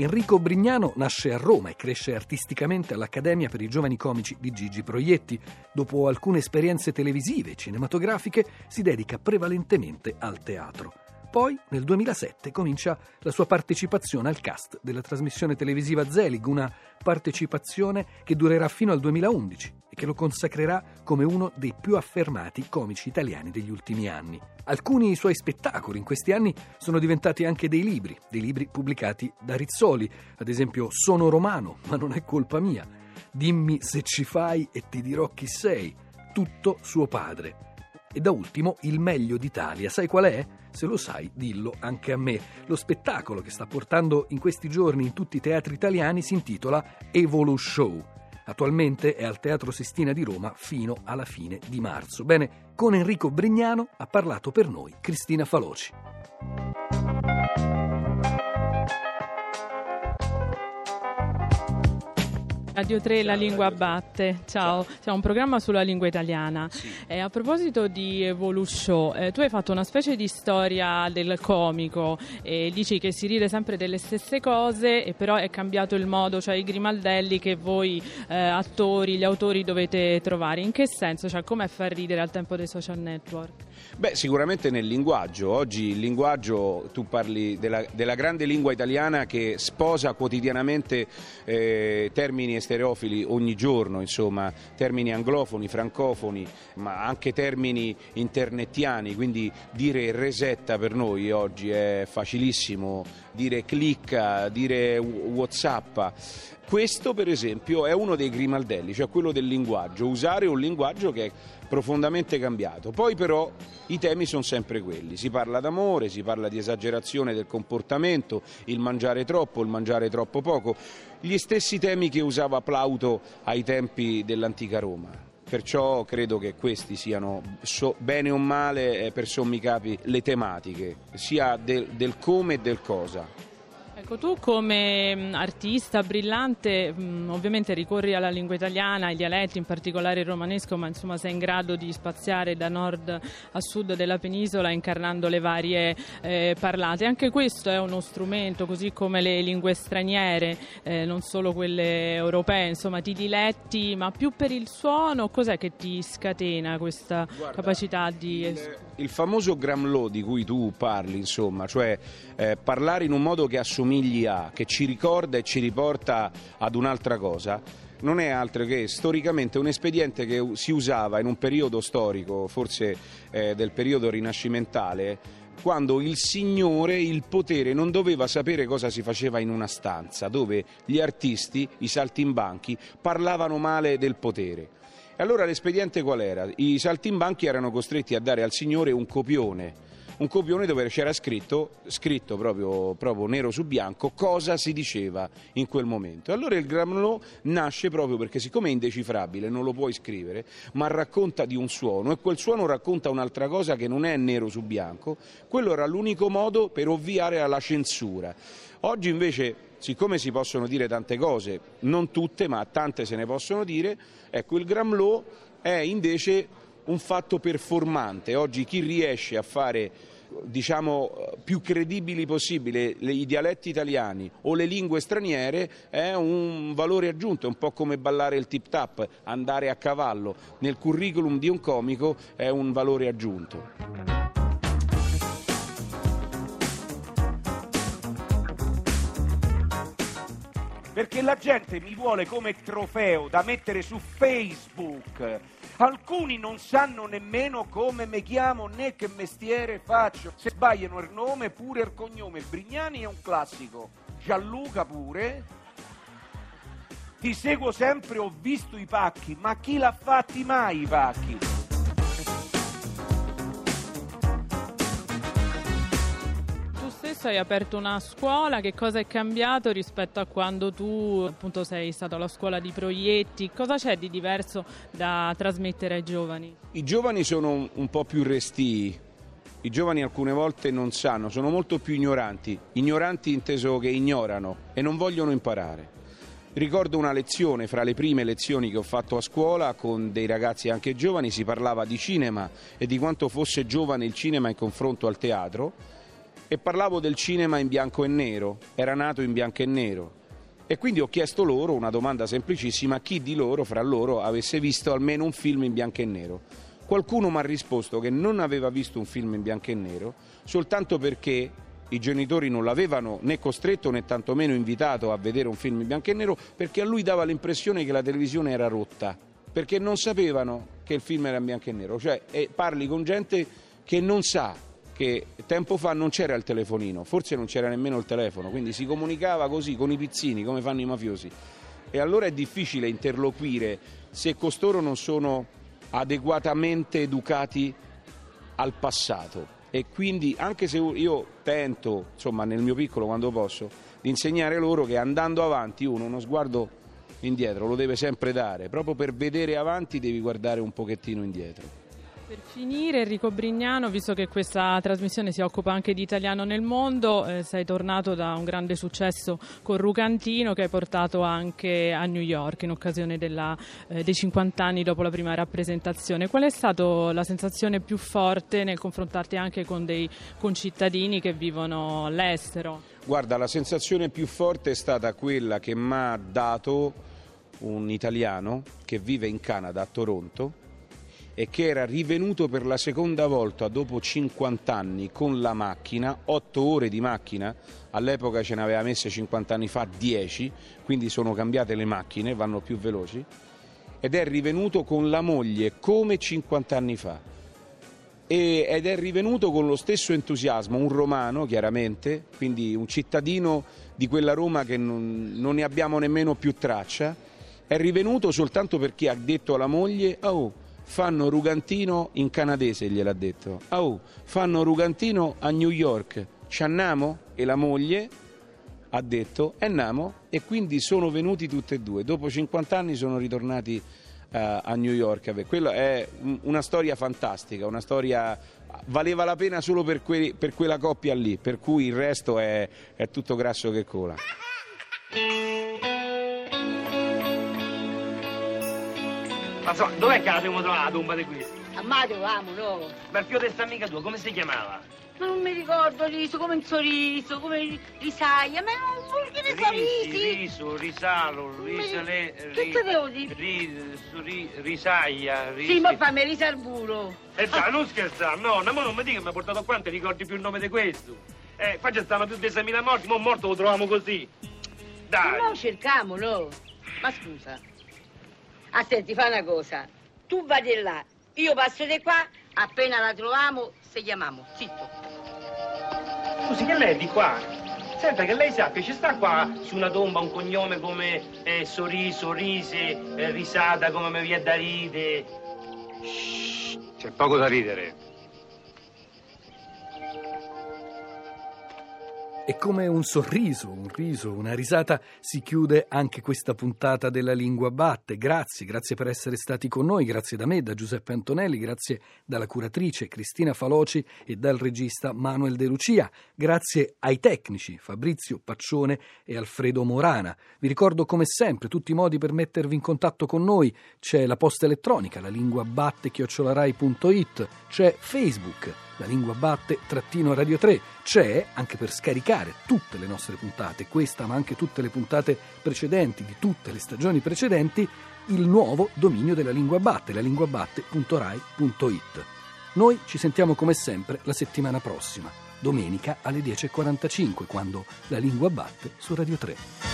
Enrico Brignano nasce a Roma e cresce artisticamente all'Accademia per i giovani comici di Gigi Proietti. Dopo alcune esperienze televisive e cinematografiche si dedica prevalentemente al teatro. Poi, nel 2007, comincia la sua partecipazione al cast della trasmissione televisiva Zelig, una partecipazione che durerà fino al 2011 e che lo consacrerà come uno dei più affermati comici italiani degli ultimi anni. Alcuni suoi spettacoli in questi anni sono diventati anche dei libri, dei libri pubblicati da Rizzoli, ad esempio Sono romano, ma non è colpa mia, Dimmi se ci fai e ti dirò chi sei, tutto suo padre. E da ultimo Il meglio d'Italia, sai qual è? Se lo sai, dillo anche a me. Lo spettacolo che sta portando in questi giorni in tutti i teatri italiani si intitola Evolu Show. Attualmente è al Teatro Sistina di Roma fino alla fine di marzo. Bene, con Enrico Brignano ha parlato per noi Cristina Faloci. Radio 3 La Lingua Batte, ciao, c'è un programma sulla lingua italiana. Sì. Eh, a proposito di Evolushow, eh, tu hai fatto una specie di storia del comico e dici che si ride sempre delle stesse cose e però è cambiato il modo, cioè i grimaldelli che voi eh, attori, gli autori dovete trovare. In che senso? Cioè come far ridere al tempo dei social network? Beh, sicuramente nel linguaggio. Oggi il linguaggio, tu parli della, della grande lingua italiana che sposa quotidianamente eh, termini esterni stereofili ogni giorno, insomma, termini anglofoni, francofoni, ma anche termini internettiani, quindi dire resetta per noi oggi è facilissimo, dire clicca, dire whatsapp. Questo per esempio è uno dei grimaldelli, cioè quello del linguaggio, usare un linguaggio che è profondamente cambiato. Poi però i temi sono sempre quelli, si parla d'amore, si parla di esagerazione del comportamento, il mangiare troppo, il mangiare troppo poco, gli stessi temi che usava Plauto ai tempi dell'antica Roma. Perciò credo che questi siano, so, bene o male, eh, per sommi capi, le tematiche, sia del, del come e del cosa. Ecco, tu come mm, artista brillante mm, ovviamente ricorri alla lingua italiana, ai dialetti, in particolare il romanesco, ma insomma sei in grado di spaziare da nord a sud della penisola incarnando le varie eh, parlate. Anche questo è uno strumento, così come le lingue straniere, eh, non solo quelle europee, insomma ti diletti, ma più per il suono, cos'è che ti scatena questa Guarda, capacità di... Il, il famoso Gramlow di cui tu parli, insomma, cioè eh, parlare in un modo che assomiglia somigli a, che ci ricorda e ci riporta ad un'altra cosa, non è altro che storicamente un espediente che si usava in un periodo storico, forse eh, del periodo rinascimentale, quando il signore, il potere, non doveva sapere cosa si faceva in una stanza, dove gli artisti, i saltimbanchi, parlavano male del potere. E allora l'espediente qual era? I saltimbanchi erano costretti a dare al signore un copione un copione dove c'era scritto, scritto proprio, proprio, nero su bianco cosa si diceva in quel momento. Allora il Gramlo nasce proprio perché siccome è indecifrabile, non lo puoi scrivere, ma racconta di un suono e quel suono racconta un'altra cosa che non è nero su bianco, quello era l'unico modo per ovviare alla censura. Oggi invece siccome si possono dire tante cose, non tutte, ma tante se ne possono dire, ecco il Gramlo è invece un fatto performante. Oggi chi riesce a fare diciamo, più credibili possibile i dialetti italiani o le lingue straniere è un valore aggiunto, è un po' come ballare il tip tap, andare a cavallo. Nel curriculum di un comico è un valore aggiunto. Perché la gente mi vuole come trofeo da mettere su Facebook Alcuni non sanno nemmeno come mi chiamo né che mestiere faccio. Se sbagliano il nome pure il cognome. Brignani è un classico. Gianluca pure. Ti seguo sempre, ho visto i pacchi, ma chi l'ha fatti mai i pacchi? Adesso hai aperto una scuola, che cosa è cambiato rispetto a quando tu appunto sei stato alla scuola di proietti? Cosa c'è di diverso da trasmettere ai giovani? I giovani sono un po' più restii, i giovani alcune volte non sanno, sono molto più ignoranti, ignoranti inteso che ignorano e non vogliono imparare. Ricordo una lezione, fra le prime lezioni che ho fatto a scuola con dei ragazzi anche giovani, si parlava di cinema e di quanto fosse giovane il cinema in confronto al teatro e parlavo del cinema in bianco e nero, era nato in bianco e nero. E quindi ho chiesto loro una domanda semplicissima, chi di loro, fra loro, avesse visto almeno un film in bianco e nero. Qualcuno mi ha risposto che non aveva visto un film in bianco e nero soltanto perché i genitori non l'avevano né costretto né tantomeno invitato a vedere un film in bianco e nero perché a lui dava l'impressione che la televisione era rotta, perché non sapevano che il film era in bianco e nero, cioè e parli con gente che non sa che tempo fa non c'era il telefonino, forse non c'era nemmeno il telefono, quindi si comunicava così con i pizzini come fanno i mafiosi. E allora è difficile interloquire se costoro non sono adeguatamente educati al passato e quindi anche se io tento, insomma nel mio piccolo quando posso, di insegnare loro che andando avanti uno uno sguardo indietro lo deve sempre dare, proprio per vedere avanti devi guardare un pochettino indietro. Per finire, Enrico Brignano, visto che questa trasmissione si occupa anche di italiano nel mondo, eh, sei tornato da un grande successo con Rucantino che hai portato anche a New York in occasione della, eh, dei 50 anni dopo la prima rappresentazione. Qual è stata la sensazione più forte nel confrontarti anche con dei concittadini che vivono all'estero? Guarda, la sensazione più forte è stata quella che mi ha dato un italiano che vive in Canada, a Toronto, e che era rivenuto per la seconda volta dopo 50 anni con la macchina, 8 ore di macchina, all'epoca ce ne aveva messe 50 anni fa 10, quindi sono cambiate le macchine, vanno più veloci, ed è rivenuto con la moglie come 50 anni fa. Ed è rivenuto con lo stesso entusiasmo, un romano chiaramente, quindi un cittadino di quella Roma che non, non ne abbiamo nemmeno più traccia, è rivenuto soltanto perché ha detto alla moglie, oh, fanno Rugantino in canadese, gliel'ha detto. Oh, fanno Rugantino a New York, ci andiamo? E la moglie ha detto, e andiamo, e quindi sono venuti tutti e due. Dopo 50 anni sono ritornati uh, a New York. Quella è una storia fantastica, una storia valeva la pena solo per, que- per quella coppia lì, per cui il resto è, è tutto grasso che cola. Ma so, dov'è che abbiamo trovato la tomba di questi? A me trovamo, no? Ma il figlio di sta amica tua, come si chiamava? Ma non mi ricordo riso, come un sorriso, come risaia, ma non vuol dire sorrisi. Riso, risalo, risale... Che te devo dire? Ri, ri, risaia, risi... Sì, ma fammi risa al bulo. E dai, non scherzare, no, ma non mi dica che mi ha portato qua, ti ricordi più il nome di questo? Eh, qua ci stanno più di 6.000 morti, ma un morto lo troviamo così. Dai. No, cercamo, no. Ma scusa. Aspetti, fa una cosa. Tu vai di là, io passo di qua, appena la troviamo, se chiamiamo. Zitto. Scusi, che lei è di qua? Senta, che lei sa che ci sta qua su una tomba un cognome come eh, Sorriso, Rise, eh, Risata, come mi viene da ride. Shh, c'è poco da ridere. E come un sorriso, un riso, una risata si chiude anche questa puntata della Lingua Batte. Grazie, grazie per essere stati con noi, grazie da me, da Giuseppe Antonelli, grazie dalla curatrice Cristina Faloci e dal regista Manuel De Lucia, grazie ai tecnici Fabrizio Paccione e Alfredo Morana. Vi ricordo come sempre tutti i modi per mettervi in contatto con noi, c'è la posta elettronica, la lingua batte chiocciolarai.it, c'è Facebook la lingua batte trattino radio 3. C'è, anche per scaricare tutte le nostre puntate, questa ma anche tutte le puntate precedenti di tutte le stagioni precedenti, il nuovo dominio della lingua batte, la linguabatte.rai.it. Noi ci sentiamo come sempre la settimana prossima, domenica alle 10.45, quando la lingua batte su Radio 3. Riderà